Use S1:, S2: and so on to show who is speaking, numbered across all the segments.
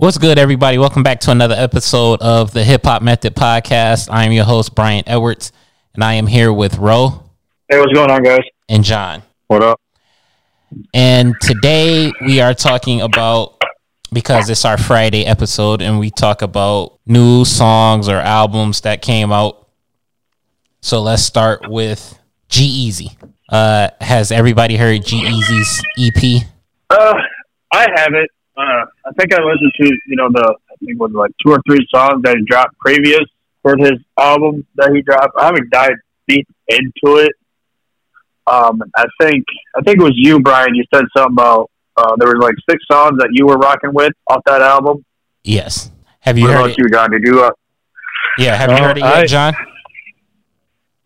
S1: What's good, everybody? Welcome back to another episode of the Hip Hop Method Podcast. I am your host, Brian Edwards, and I am here with Ro
S2: Hey, what's going on, guys?
S1: and John.
S2: What up?
S1: And today we are talking about because it's our Friday episode, and we talk about new songs or albums that came out. So let's start with G-Eazy. Uh, has everybody heard G-Eazy's E EP?
S2: Uh, I haven't. Uh, I think I listened to you know the I think it was like two or three songs that he dropped previous for his album that he dropped. I haven't dived deep into it. Um, I think I think it was you, Brian. You said something about uh, there was like six songs that you were rocking with off that album.
S1: Yes. Have you
S2: what
S1: heard
S2: about
S1: it?
S2: you, John? Did you? Uh,
S1: Yeah. Have you
S3: Uh,
S1: heard it yet,
S3: I-
S1: John?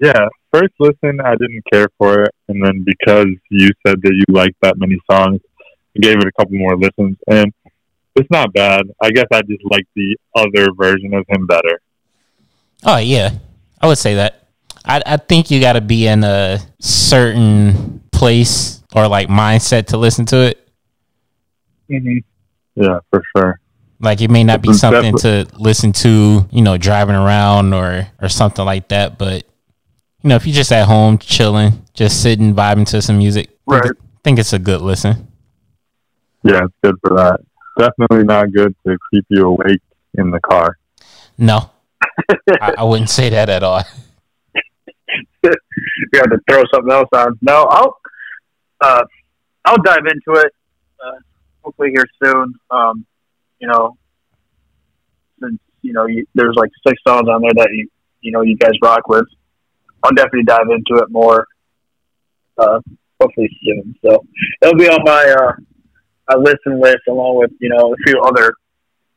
S3: Yeah, first listen, I didn't care for it, and then because you said that you liked that many songs, I gave it a couple more listens, and it's not bad. I guess I just like the other version of him better.
S1: Oh yeah, I would say that. I I think you got to be in a certain place or like mindset to listen to it.
S2: mm-hmm.
S3: Yeah, for sure.
S1: Like it may not be something to listen to, you know, driving around or or something like that. But you know, if you're just at home chilling, just sitting vibing to some music,
S2: Right.
S1: I think it's a good listen.
S3: Yeah, it's good for that. Definitely not good to keep you awake in the car.
S1: No, I, I wouldn't say that at all.
S2: you have to throw something else on. No, I'll uh, I'll dive into it. Uh, hopefully here soon. Um, you know, since you know you, there's like six songs on there that you you know you guys rock with. I'll definitely dive into it more. Uh, hopefully soon. So it'll be on my uh, my listen list along with you know a few other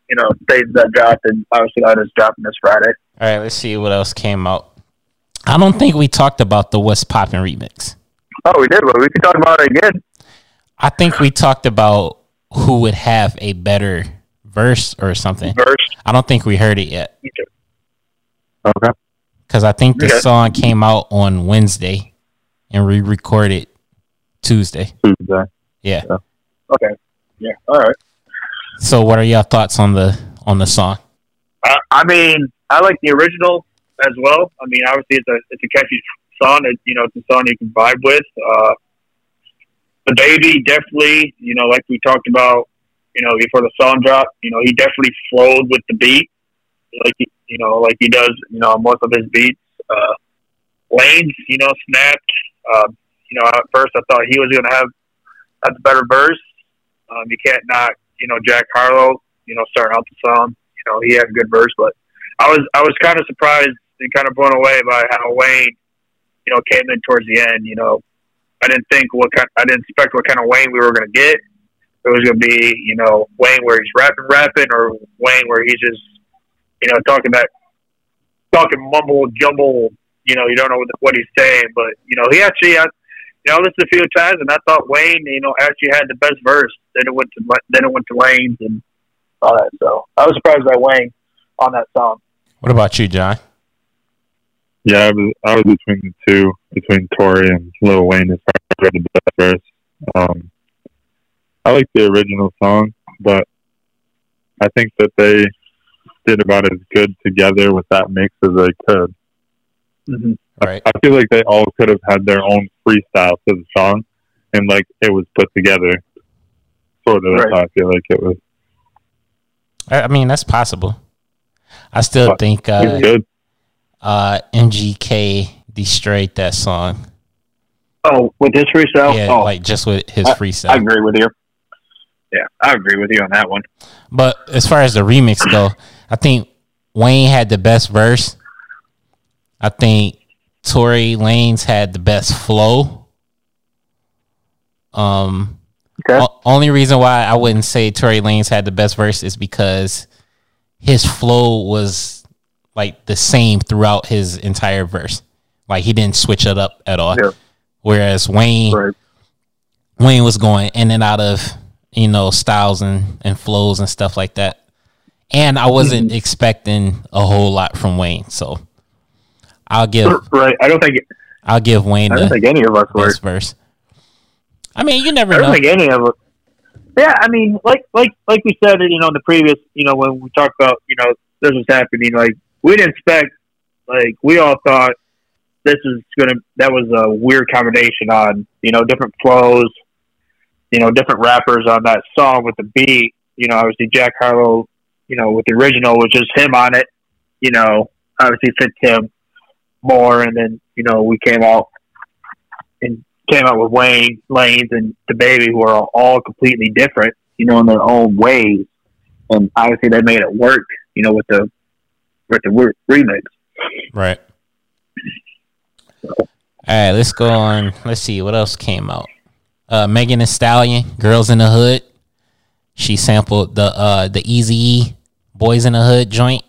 S2: you know things that dropped and obviously that is dropping this Friday.
S1: All right, let's see what else came out. I don't think we talked about the What's Poppin' remix.
S2: Oh, we did. but we can talk about it again.
S1: I think we talked about who would have a better verse or something.
S2: First,
S1: I don't think we heard it yet
S3: Okay.
S1: because I think the
S2: Okay.
S1: song came out on Wednesday and we recorded Tuesday.
S3: Tuesday.
S1: Yeah.
S2: Okay, yeah, all right.
S1: So, what are your thoughts on the on the song?
S2: I, I mean, I like the original as well. I mean, obviously it's a it's a catchy song. It, you know, it's a song you can vibe with. Uh, the baby definitely, you know, like we talked about, you know, before the song dropped, you know, he definitely flowed with the beat, like he, you know, like he does, you know, most of his beats. Uh, Lanez, you know, snapped. Uh, you know, at first I thought he was going to have have the better verse. Um, you can't knock, you know, Jack Harlow, you know, starting out the song. You know, he had a good verse, but I was I was kind of surprised and kind of blown away by how Wayne, you know, came in towards the end. You know, I didn't think what kind, I didn't expect what kind of Wayne we were going to get. It was going to be, you know, Wayne where he's rapping, rapping, or Wayne where he's just, you know, talking that, talking mumble jumble. You know, you don't know what, he's saying, but you know, he actually, I, you know, listened a few times, and I thought Wayne, you know, actually had the best verse. Then it went to then it went to Wayne's and all that. So I was surprised by Wayne on that song.
S1: What about you, John?
S3: Yeah, I was I was between the two, between Tory and Lil Wayne as far as the best verse. Um, I like the original song, but I think that they did about as good together with that mix as they could.
S2: Mm-hmm.
S1: Right.
S3: I feel like they all could have had their own freestyle to the song, and like it was put together. Sort of, that's
S2: Right.
S3: how I feel like it was.
S1: I, I mean, that's possible. I still
S3: But
S1: think
S3: It
S1: uh,
S3: was good.
S1: uh, MGK destroyed that song.
S2: Oh, with his freestyle?
S1: Yeah,
S2: oh,
S1: like just with his
S2: I
S1: freestyle.
S2: I agree with you. Yeah, I agree with you on that one.
S1: But as far as the remix go, I think Wayne had the best verse. I think Tory Lanez had the best flow. Um,
S2: Okay.
S1: o- only reason why I wouldn't say Tory Lanez had the best verse is because his flow was like the same throughout his entire verse. Like he didn't switch it up at all.
S2: Yeah.
S1: Whereas Wayne
S2: Right.
S1: Wayne was going in and out of you know styles and, and flows and stuff like that. And I wasn't mm-hmm. expecting a whole lot from Wayne, so I'll give
S2: Right. I don't think
S1: I'll give Wayne
S2: I don't
S1: the
S2: think any of us were.
S1: best verse. I mean, you never
S2: I don't
S1: know.
S2: think any of us. Yeah, I mean, like like like we said, you know, in the previous, you know, when we talked about, you know, this was happening, like we didn't expect, like we all thought this is gonna that was a weird combination on, you know, different flows, you know, different rappers on that song with the beat. You know, obviously Jack Harlow, you know, with the original was just him on it. You know, obviously fit him more, and then you know we came out and came out with Wayne Lanez and the Baby, who are all completely different, you know, in their own ways, and obviously they made it work, you know, with the with the re- remix.
S1: Right. All right, let's go on. Let's see what else came out. Uh, Megan Thee Stallion, "Girls in the Hood." She sampled the uh the Eazy Boys in the Hood joint.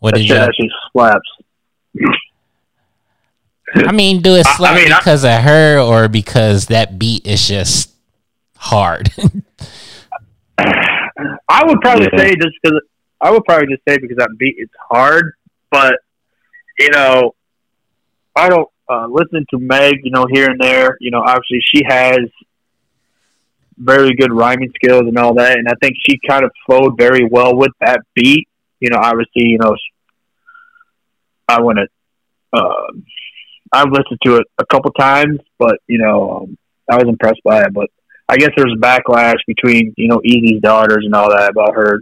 S1: What
S2: That
S1: did you?
S2: actually slaps.
S1: I mean, do it
S2: I- I
S1: slap
S2: mean, I-
S1: because of her or because that beat is just hard.
S2: I would probably
S3: Yeah.
S2: say just because I would probably just say because that beat it's hard, but you know, I don't uh, listen to Meg. You know, here and there. You know, obviously she has very good rhyming skills and all that, and I think she kind of flowed very well with that beat. You know, obviously, you know, I want to. Uh, I've listened to it a couple times, but you know, um, I was impressed by it. But I guess there's backlash between you know Eazy's daughters and all that about her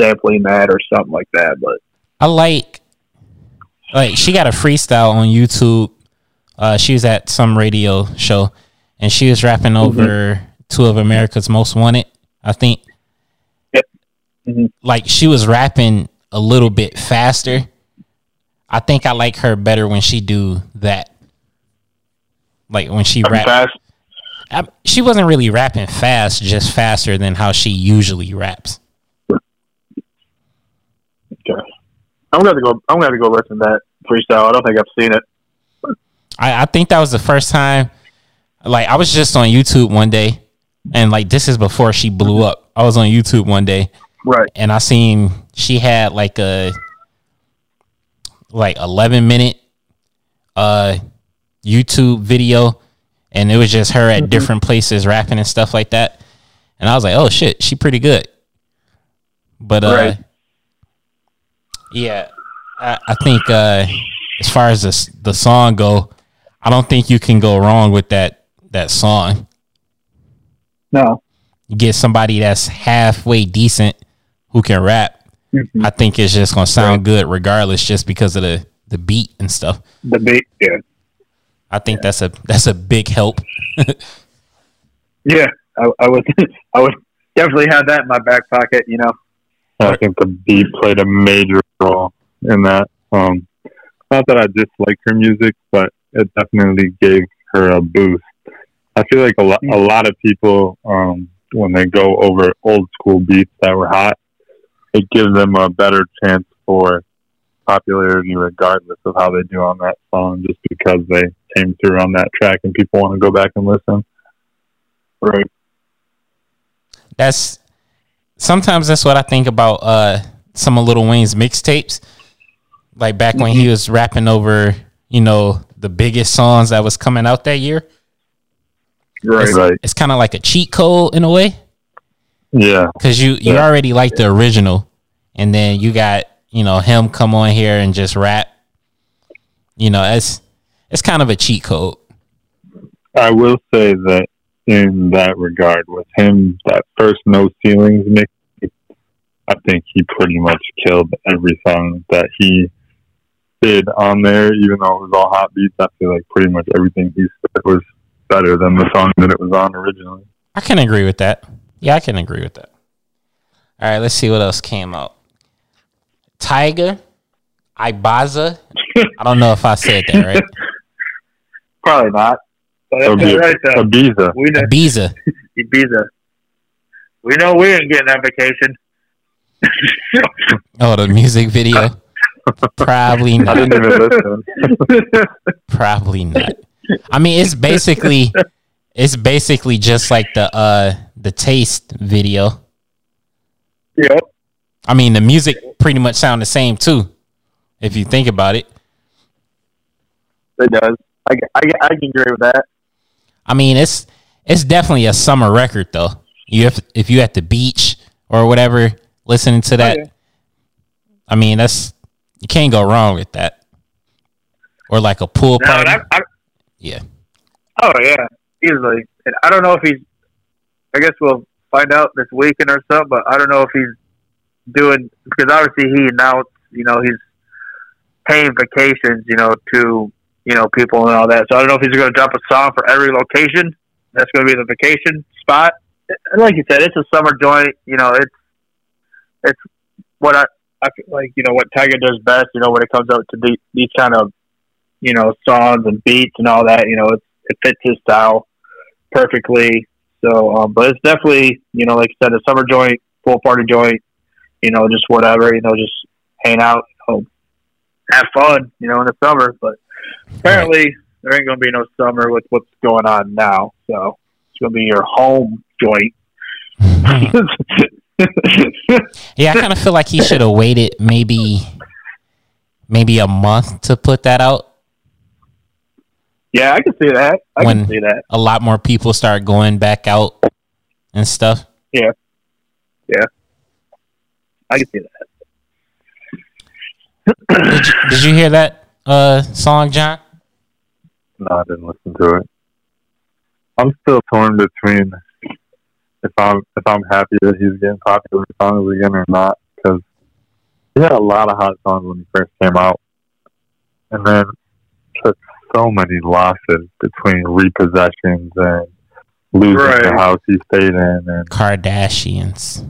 S2: sampling that or something like that. But
S1: I like like she got a freestyle on YouTube. Uh, she was at some radio show and she was rapping over two of America's Most Wanted. I think.
S2: Yep. Mhm.
S1: Like she was rapping a little bit faster. I think I like her better when she do that. Like when she rap,
S2: fast.
S1: I, she wasn't really rapping fast, just faster than how she usually raps.
S2: Okay. I'm gonna have to go. I'm gonna have to go listen to that freestyle. I don't think I've seen it.
S1: I, I think that was the first time. Like I was just on YouTube one day, and like this is before she blew up. I was on YouTube one day,
S2: Right.
S1: and I seen she had like a like eleven minute uh YouTube video, and it was just her at different places rapping and stuff like that. And I was like, oh shit, she pretty good. But uh,
S2: Right.
S1: yeah, I, I think uh, as far as this, the song go, I don't think you can go wrong with that that song.
S2: No.
S1: You get somebody that's halfway decent who can rap. I think it's just gonna sound good regardless, just because of the the beat and stuff.
S2: The beat. Yeah.
S1: I think that's a that's a big help.
S2: Yeah. I, I would. I would definitely have that in my back pocket. You know.
S3: I think the beat played a major role in that. Um, not that I dislike her music, but it definitely gave her a boost. I feel like a, lo- a lot of people, um, when they go over old school beats that were hot, it gives them a better chance for popularity regardless of how they do on that song, just because they came through on that track and people want to go back and listen.
S2: Right.
S1: That's sometimes that's what I think about uh some of Little Wayne's mixtapes. Like back when he was rapping over, you know, the biggest songs that was coming out that year.
S2: Right.
S3: Right.
S1: It's kind of like a cheat code in a way.
S3: Yeah.
S1: because you you
S3: Yeah.
S1: already like the original, and then you got you know him come on here and just rap. You know, it's it's kind of a cheat code.
S3: I will say that in that regard, with him, that first No Ceilings mix, I think he pretty much killed every song that he did on there, even though it was all hot beats. I feel like pretty much everything he said was better than the song that it was on originally.
S1: I can agree with that. Yeah, I can agree with that. All right, let's see what else came out. Tyga, Ibaza. I don't know if I said that right.
S2: Probably not. But that's
S3: Abi-
S2: all right though.
S3: Ibiza.
S2: We know
S1: Ibiza.
S2: Ibiza. We know we ain't getting that vacation.
S1: Oh, the music video. Probably
S3: I
S1: not.
S3: didn't even listen.
S1: Probably not. I mean, it's basically it's basically just like the uh the taste video.
S2: yep.
S1: I mean, the music pretty much sound the same too, if you think about it.
S2: It does. I, I, I can agree with that.
S1: I mean, it's it's definitely a summer record though. You have if you at the beach or whatever, listening to that.
S2: Oh, yeah.
S1: I mean, that's you can't go wrong with that. Or like a pool
S2: No,
S1: party.
S2: that, I,
S1: yeah.
S2: oh yeah, easily. And I don't know if he's. I guess we'll find out this weekend or something. But I don't know if he's doing because obviously he announced, you know, he's paying vacations, you know, to you know people and all that. So I don't know if he's going to drop a song for every location. That's going to be the vacation spot. And like you said, it's a summer joint. You know, it's it's what I I like you know what Tyga does best. You know, when it comes out to the, these kind of you know songs and beats and all that. You know, it, it fits his style perfectly. So, um, but it's definitely you know, like I said, a summer joint, pool party joint. You know, just whatever. You know, just hang out. Have fun. You know, in the summer. But apparently, there ain't going to be no summer with what's going on now. So it's going to be your home joint.
S1: Yeah, I kind of feel like he should have waited maybe maybe a month to put that out.
S2: Yeah, I can see that. I
S1: When-
S2: can see that.
S1: A lot more people start going back out and stuff. Yeah. Yeah.
S2: I can see that.
S1: Did you, did you hear that uh, song, John?
S3: No, I didn't listen to it. I'm still torn between if I'm if I'm happy that he's getting popular songs again or not because he had a lot of hot songs when he first came out, and then took so many losses between repossessions and losing the house he stayed in, and
S1: Kardashians.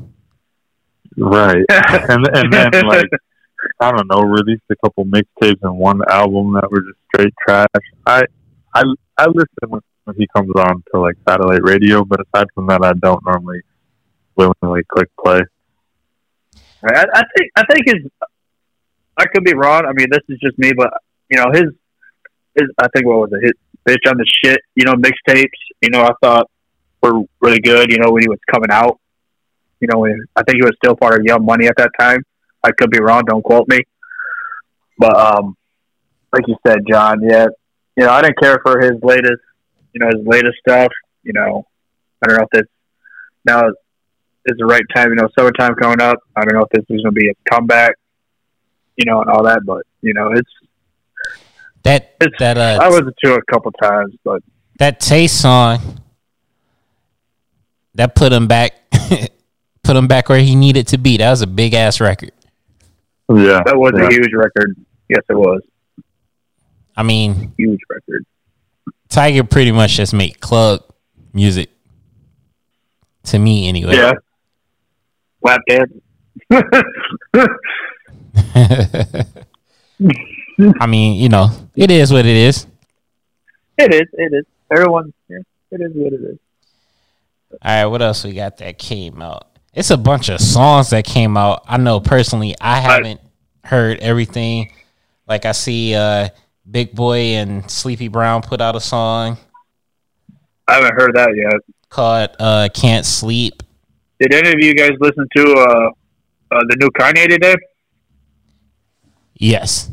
S3: right, and and then like I don't know, released a couple mixtapes and one album that were just straight trash. I I I listen when, when he comes on to like satellite radio, but aside from that, I don't normally willingly click play.
S2: I, I think I think his. I could be wrong. I mean, this is just me, but you know, his his. I think what was it? His bitch on the shit. You know, mixtapes. You know, I thought were really good. You know, when he was coming out. You know, I think he was still part of Young Money at that time. I could be wrong. Don't quote me. But um, like you said, John. Yeah, you know, I didn't care for his latest. You know, his latest stuff. You know, I don't know if this now is the right time. You know, summertime coming up. I don't know if this is going to be a comeback, you know, and all that. But you know, it's
S1: That
S2: It's-
S1: that uh
S2: I listened to it a couple times, but
S1: that taste song that put him back put him back where he needed to be. That was a big ass record.
S3: Yeah,
S2: that was
S3: yeah.
S2: a huge record. Yes, it was
S1: I mean,
S2: huge record.
S1: Tyga pretty much just made club music. To me anyway.
S2: Yeah, lap dance.
S1: I mean, you know, it is what it is.
S2: it is. It is. Everyone. Yeah, it is what it is.
S1: All right, what else we got that came out? It's a bunch of songs that came out. I know personally, I haven't heard everything. Like I see uh Big Boi and Sleepy Brown put out a song
S2: I haven't heard that yet.
S1: called uh Can't Sleep.
S2: Did any of you guys listen to uh, uh the new Kanye today?
S1: Yes.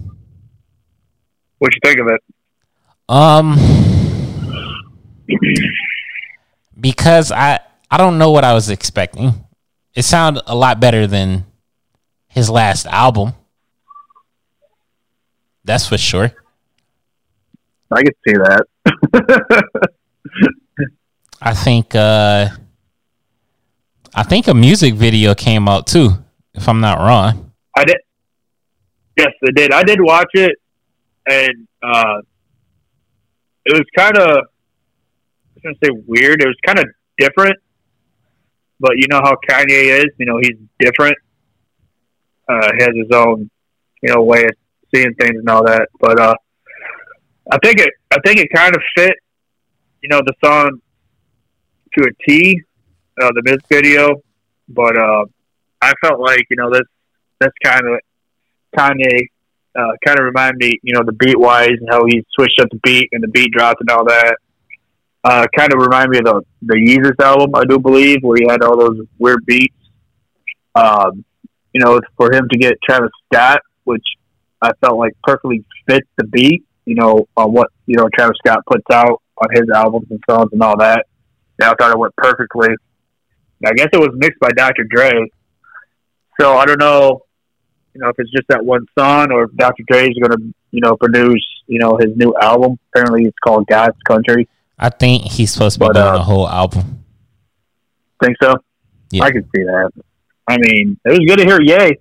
S2: What you think of it?
S1: Um because I I don't know what I was expecting. It sounded a lot better than his last album. That's for sure.
S2: I can see that.
S1: I think uh I think a music video came out too, if I'm not wrong.
S2: I did. Yes, I did. I did watch it, and uh, it was kind of. I was gonna say weird. It was kind of different, but you know how Kanye is. You know he's different. Uh, has his own, you know, way of seeing things and all that. But uh, I think it. I think it kind of fit. You know the song to a T, uh, the music video. But uh, I felt like you know this. That's kind of Kanye uh, kind of remind me, you know, the beat wise and how he switched up the beat and the beat drops and all that. Uh, kind of remind me of the the Yeezus album, I do believe, where he had all those weird beats. Um, you know, for him to get Travis Scott, which I felt like perfectly fit the beat. You know, on what you know Travis Scott puts out on his albums and songs and all that. Yeah, I thought it went perfectly. I guess it was mixed by Dr. Dre. So I don't know, you know, if it's just that one song or if Dr. Dre is going to, you know, produce, you know, his new album. Apparently, it's called God's Country.
S1: I think he's supposed to be
S2: But,
S1: doing
S2: uh,
S1: a whole album.
S2: Think so?
S1: Yeah.
S2: I can see that. I mean, it was good to hear Yay.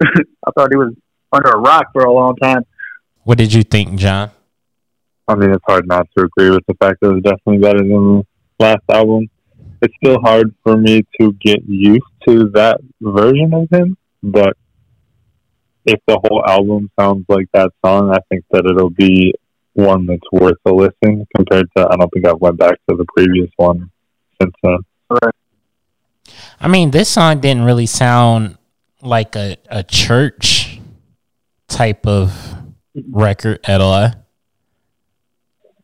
S2: I thought he was under a rock for a long time.
S1: What did you think, John?
S3: I mean, it's hard not to agree with the fact that it was definitely better than the last album. It's still hard for me to get used to that version of him, but if the whole album sounds like that song, I think that it'll be one that's worth a listen compared to, I don't think I've went back to the previous one since then.
S1: I mean, this song didn't really sound like a, a church type of record at all.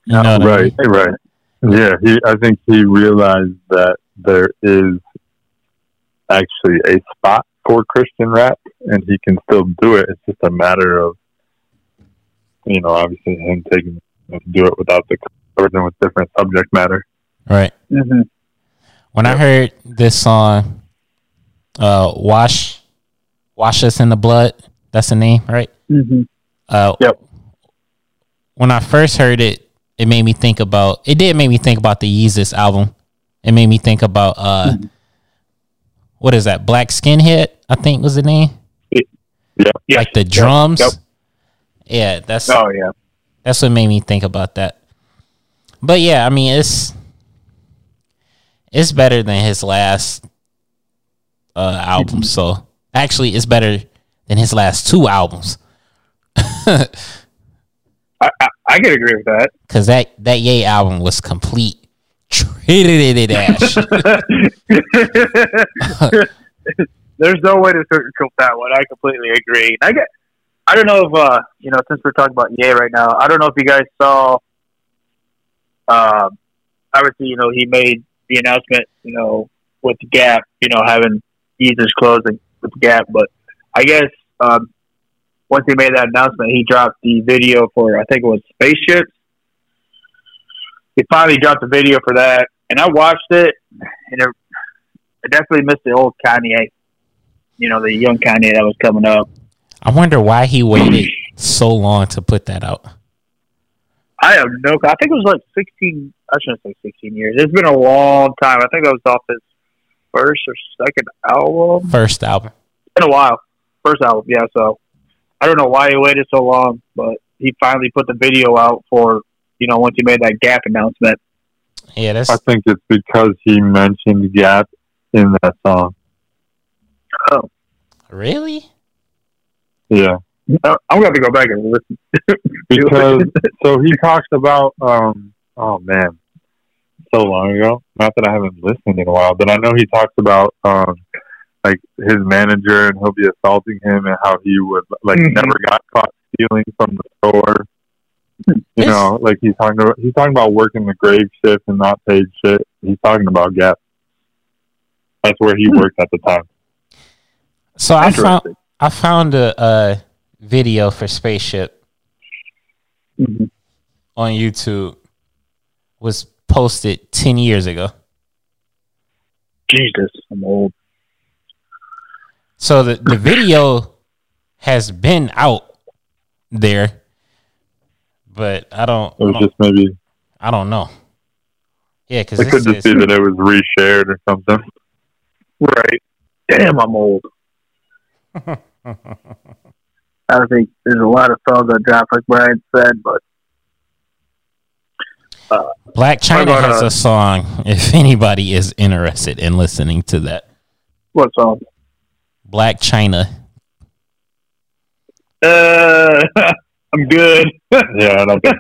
S1: You know what I mean?
S3: right. Yeah, he. I think he realized that there is actually a spot for Christian rap, and he can still do it. It's just a matter of, you know, obviously him taking to do it without the covering with different subject matter.
S1: Right.
S2: Mm-hmm.
S1: When I heard this song, uh, "Wash, Wash Us in the Blood," that's the name, right?
S2: Mm-hmm.
S1: Uh,
S2: Yep.
S1: When I first heard it, it made me think about. It did make me think about the Yeezus album. It made me think about uh, what is that? Black Skinhead, I think was the name.
S3: Yeah,
S2: Yeah.
S1: Like the drums.
S2: Yep.
S1: Yeah, that's
S2: Oh yeah.
S1: that's what made me think about that. But yeah, I mean it's it's better than his last uh album. So actually it's better than his last two albums.
S2: I, I, I can agree with that.
S1: Cause that that Yay album was complete treated ash.
S2: There's no way to sugarcoat that one. I completely agree. I get. I don't know if uh, you know since we're talking about Ye right now. I don't know if you guys saw. Um, obviously, you know he made the announcement. You know with the Gap. You know having Jesus closing with the Gap, but I guess um, once he made that announcement, he dropped the video for I think it was spaceships. He finally dropped the video for that, and I watched it, and it, I definitely missed the old Kanye. You know, the young Kanye that was coming up.
S1: I wonder why he waited so long to put that out.
S2: I have no. I think it was like sixteen. I shouldn't say sixteen years. It's been a long time. I think that was off his first or second album.
S1: First album.
S2: It's been a while. First album, yeah. So I don't know why he waited so long, but he finally put the video out for you know once he made that Gap announcement.
S1: Yeah, that's
S3: I think it's because he mentioned Gap in that song. Oh.
S1: Really
S3: Yeah,
S2: I- I'm going to go back and listen.
S3: because so he talks about um oh man so long ago not that i haven't listened in a while but i know he talks about um like his manager and he'll be assaulting him and how he would like
S2: Mhm.
S3: never got caught stealing from the store you know like he's talking about he's talking about working the grave shift and not paid shit. He's talking about gap that's where he worked at the time.
S1: So I found I found a, a video for Spaceship
S2: Mhm.
S1: on YouTube. Was posted 10 years ago.
S2: Jesus, I'm old.
S1: So the, the video has been out there, but I don't,
S3: it was
S1: I don't,
S3: just maybe
S1: I don't know. Yeah, because
S3: it could just be that it was reshared or something
S2: Right. Damn, I'm old. I think there's a lot of songs that drop, like Brian said, but
S1: Blac
S2: Chyna about,
S1: has
S2: uh,
S1: a song. If anybody is interested in listening to that,
S2: what song?
S1: Blac Chyna.
S2: Uh, I'm good.
S3: yeah i don't think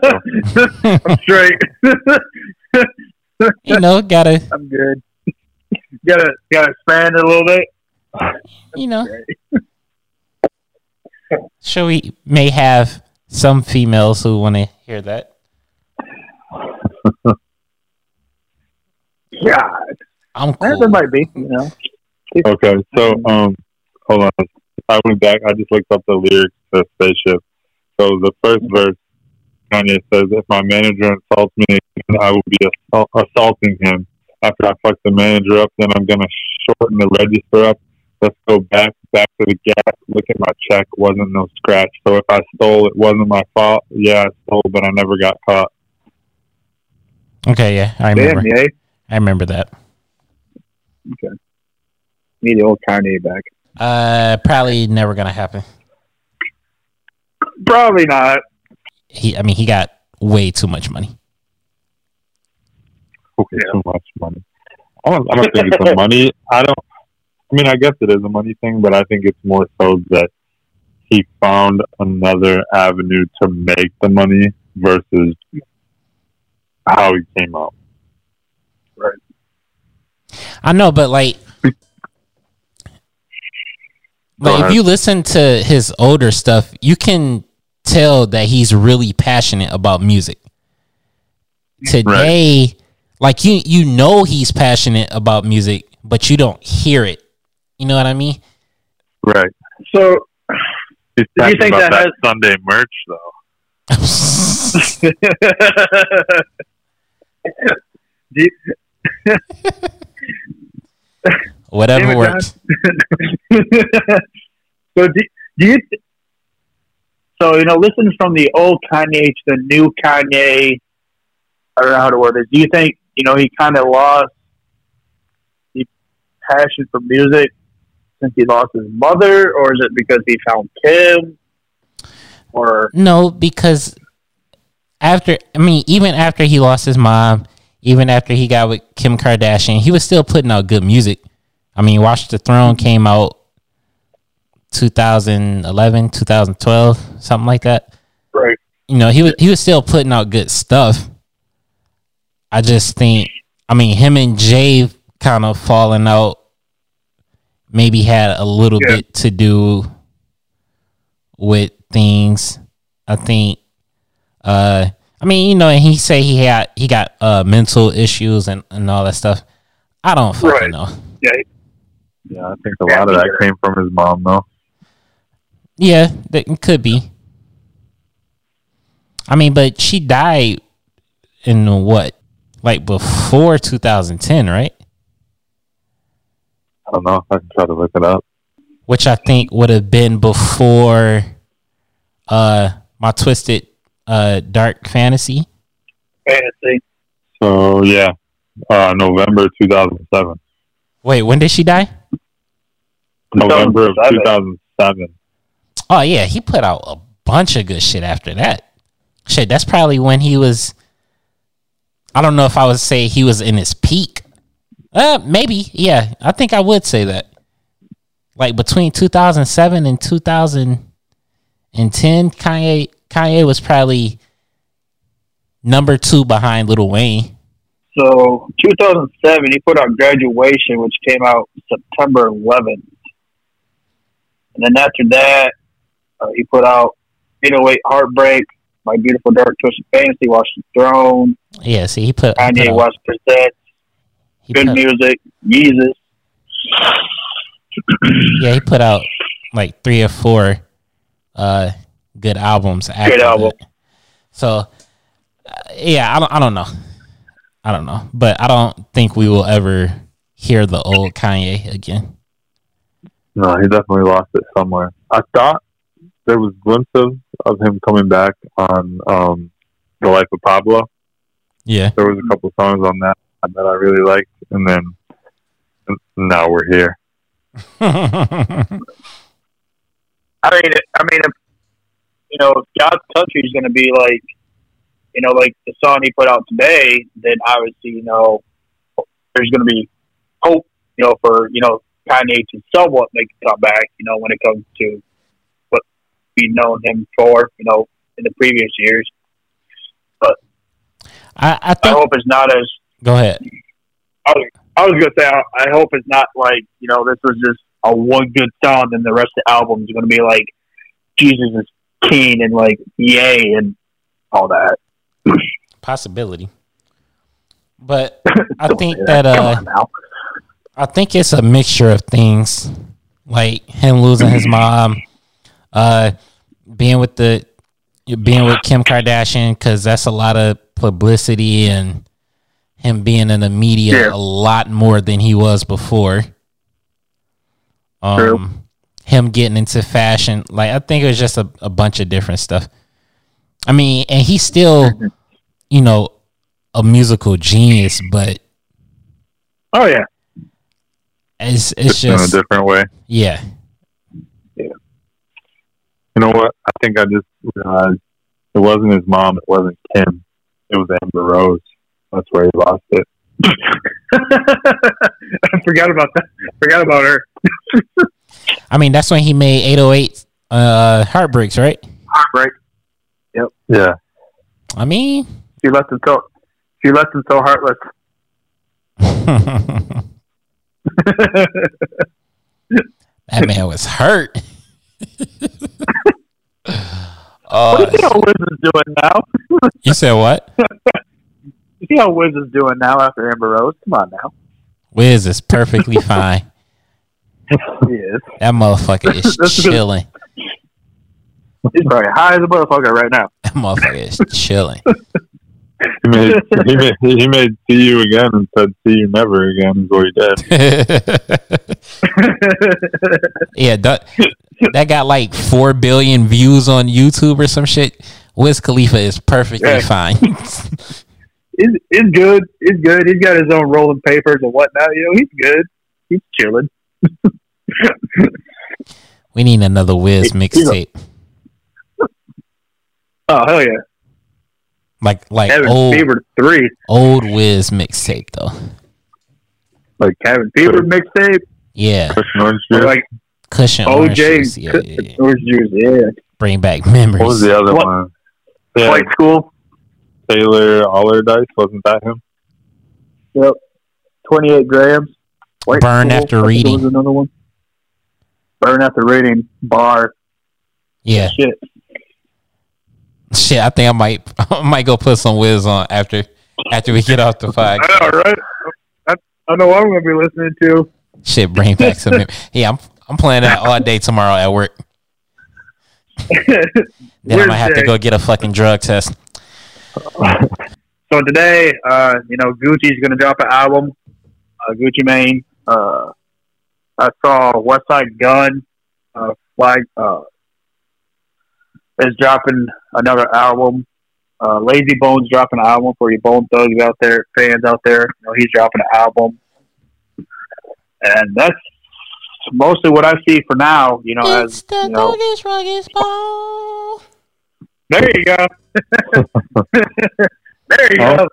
S3: so
S2: I'm straight.
S1: You know, gotta
S2: I'm good. gotta gotta expand it a little bit.
S1: you know. Sure, we may have some females who want to hear that.
S2: God,
S1: I'm cool.
S2: there might be. You know,
S3: Okay, so um, hold on. I went back. I just looked up the lyrics to "Spaceship." So the first verse, Kanye says, "If my manager insults me, I will be assault- assaulting him, after I fuck the manager up, then I'm gonna shorten the register up. Let's go back back to the gap. Look at my check. Wasn't no scratch. So if I stole, it wasn't my fault. Yeah, I stole, but I never got caught.
S1: Okay, yeah, I
S2: Damn,
S1: remember. I remember that. Okay.
S2: Need the old Kanye back.
S1: Uh, probably never gonna happen.
S2: Probably not.
S1: He, I mean, he got way too much money.
S3: Okay, too much money. I don't, I don't think it's a money. I don't. I mean, I guess it is a money thing, but I think it's more so that he found another avenue to make the money versus how he came out. Right.
S1: I know, but like, like if you listen to his older stuff, you can tell that he's really passionate about music. Today, like you, you know he's passionate about music, but you don't hear it. You know what I mean?
S3: Right.
S2: So,
S3: He's
S2: Do you think
S3: about
S2: that
S3: that, Sunday merch, though.
S2: you,
S1: Whatever
S2: it,
S1: works.
S2: so do, do you? So you know, listen from the old Kanye to the new Kanye. I don't know how to word it. Do you think you know he kind of lost the passion for music since he lost his mother, or is it because he found Kim? Or
S1: No, because after I mean, even after he lost his mom, even after he got with Kim Kardashian, he was still putting out good music. I mean, Watch the Throne came out 2011, 2012, something like that.
S2: right?
S1: You know, he was he was still putting out good stuff. I just think I mean, him and Jay kind of falling out maybe had a little
S2: Yeah.
S1: bit to do with things. I think uh I mean, you know, and he say he had he got uh mental issues and, and all that stuff. I don't fucking
S2: Right.
S1: know.
S2: Yeah,
S3: Yeah, I think a lot of that came from his mom, though.
S1: Yeah, that could be. I mean, but she died in what? Like before 2010, right?
S3: I don't know. I can try to look it up.
S1: Which I think would have been before uh my twisted uh dark fantasy.
S2: fantasy.
S3: So yeah, uh, November 2007.
S1: Wait, when did she die?
S3: November of
S2: 2007.
S3: 2007.
S1: Oh yeah, he put out a bunch of good shit after that. Shit, that's probably when he was. I don't know if I would say he was in his peak. Uh, maybe. Yeah, I think I would say that. Like between 2007 and 2010, Kanye Kanye was probably number two behind Little Wayne.
S2: So 2007, he put out Graduation, which came out September 11th. And then after that, uh, he put out 808 Heartbreak, My Beautiful Dark Twisted Fantasy, Watch the Throne,
S1: Yeah, see, he put, he put
S2: Kanye
S1: out,
S2: West Presents,
S1: he
S2: Good
S1: put-
S2: Music, Yeezus.
S1: yeah, he put out like three or four uh good albums after
S2: Good album.
S1: that. So uh, yeah, I don't I don't know. I don't know, but I don't think we will ever hear the old Kanye again.
S3: No, he definitely lost it somewhere. I thought there was glimpses of him coming back on um, The Life of Pablo.
S1: Yeah.
S3: There was a couple songs on that that I really liked, and then now we're here.
S2: I mean, I mean, if, you know, if God's Country is going to be like, you know, like the song he put out today, then obviously, you know, there's going to be hope, you know, for you know Kanye to somewhat make a comeback, you know, when it comes to what we've known him for, you know, in the previous years.
S1: But I
S2: I
S1: think
S2: hope it's not as
S1: go ahead.
S2: I was, I was gonna say I, I hope it's not like you know this was just a one good song and the rest of the album is gonna be like Jesus is King and like yay and all that.
S1: Possibility. But I think
S2: say
S1: that uh. I think it's a mixture of things, like him losing his mom, uh, being with the being with Kim Kardashian because that's a lot of publicity and him being in the media
S2: Yeah.
S1: a lot more than he was before. Um,
S2: True.
S1: him getting into fashion, like I think it was just a, a bunch of different stuff. I mean, and he's still, you know, a musical genius, but
S2: Oh yeah.
S1: it's it's
S3: Just in a different way.
S1: yeah.
S3: You know what? I think I just realized it wasn't his mom. It wasn't Kim. It was Amber Rose. That's where he lost it.
S2: I forgot about that. Forgot about her.
S1: I mean, that's when he made 808 uh Heartbreaks, right?
S2: Heartbreak. Yep.
S3: Yeah.
S1: I mean,
S2: She left him so. She left him so heartless.
S1: that man was hurt.
S2: What
S1: oh,
S2: do you see how uh, Wiz is doing now?
S1: you said what?
S2: You see how Wiz is doing now after Amber Rose? Come on now.
S1: Wiz is perfectly fine.
S2: He is.
S1: That motherfucker is chilling.
S2: He's probably high as a motherfucker right now.
S1: That motherfucker is chilling.
S3: He made, he made he made see you again and said see you never again is what he did.
S1: yeah, that that got like four billion views on YouTube or some shit. Wiz Khalifa is perfectly
S2: Yeah.
S1: fine.
S2: it's, he's good. It's good. He's got his own rolling papers and whatnot. You know, he's good. He's chilling.
S1: we need another Wiz
S2: He- he's a-
S1: mixtape,
S2: Oh hell yeah!
S1: like like
S2: Cabin
S1: old
S2: Fever three.
S1: old Wiz mixtape though.
S3: Like
S2: Cabin Fever mixtape.
S1: Yeah,
S3: Cushion Orange
S2: Or
S3: Juice.
S2: like
S1: cushion orange
S2: OJ
S1: juice. Yeah, yeah, yeah.
S2: Orange juice. Yeah.
S1: Bring back memories.
S3: What was the other
S2: What-
S3: one? Yeah,
S2: Flight school.
S3: Taylor Allderdice wasn't that him?
S2: Yep. Twenty eight grams. White
S1: Burn
S2: School,
S1: after reading.
S2: Was another one. Burn after reading. Bar.
S1: Yeah,
S2: Shit.
S1: shit. I think I might I might go put some Wiz on after after we get off the podcast.
S2: I know, right? I, I know what I'm going to be listening to.
S1: Shit, bring back some. yeah, I'm I'm playing that all day tomorrow at work. Then I might have to go get a fucking drug test.
S2: So today, uh, you know, Gucci's going to drop an album, uh, Gucci Mane. Uh, I saw Westside Gunn, uh, flag, uh, is dropping another album. Uh, Layzie Bone's dropping an album for you Bone Thugs out there, fans out there. You know, he's dropping an album, and that's mostly what I see for now. You know, as you know,
S1: ball.
S2: there you go, there you go.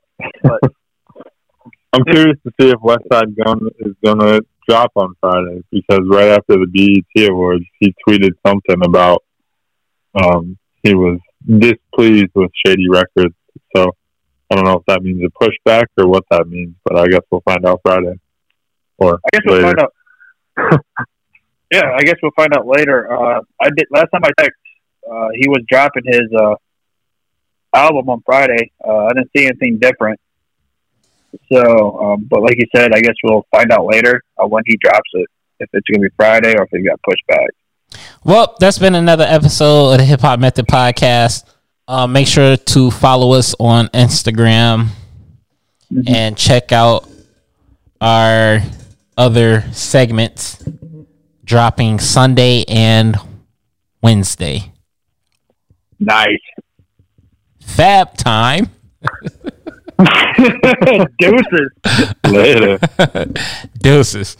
S3: I'm curious to see if Westside Gunn is gonna drop on Friday because right after the BET Awards, he tweeted something about um, he was displeased with Shady Records. So I don't know if that means a pushback or what that means, but I guess we'll find out Friday. Or
S2: I guess we'll find out. yeah, I guess we'll find out later. Uh, I did last time I checked. Uh, he was dropping his uh, album on Friday. Uh, I didn't see anything different. So, um, but like you said, I guess we'll find out later uh, when he drops it. If it's going to be Friday or if it got pushed back.
S1: Well, that's been another episode of the Hip Hop Method Podcast. Uh, make sure to follow us on Instagram and check out our other segments dropping Sunday and Wednesday.
S2: Nice.
S1: Fab time.
S2: Deuces.
S3: later.
S1: Deuces.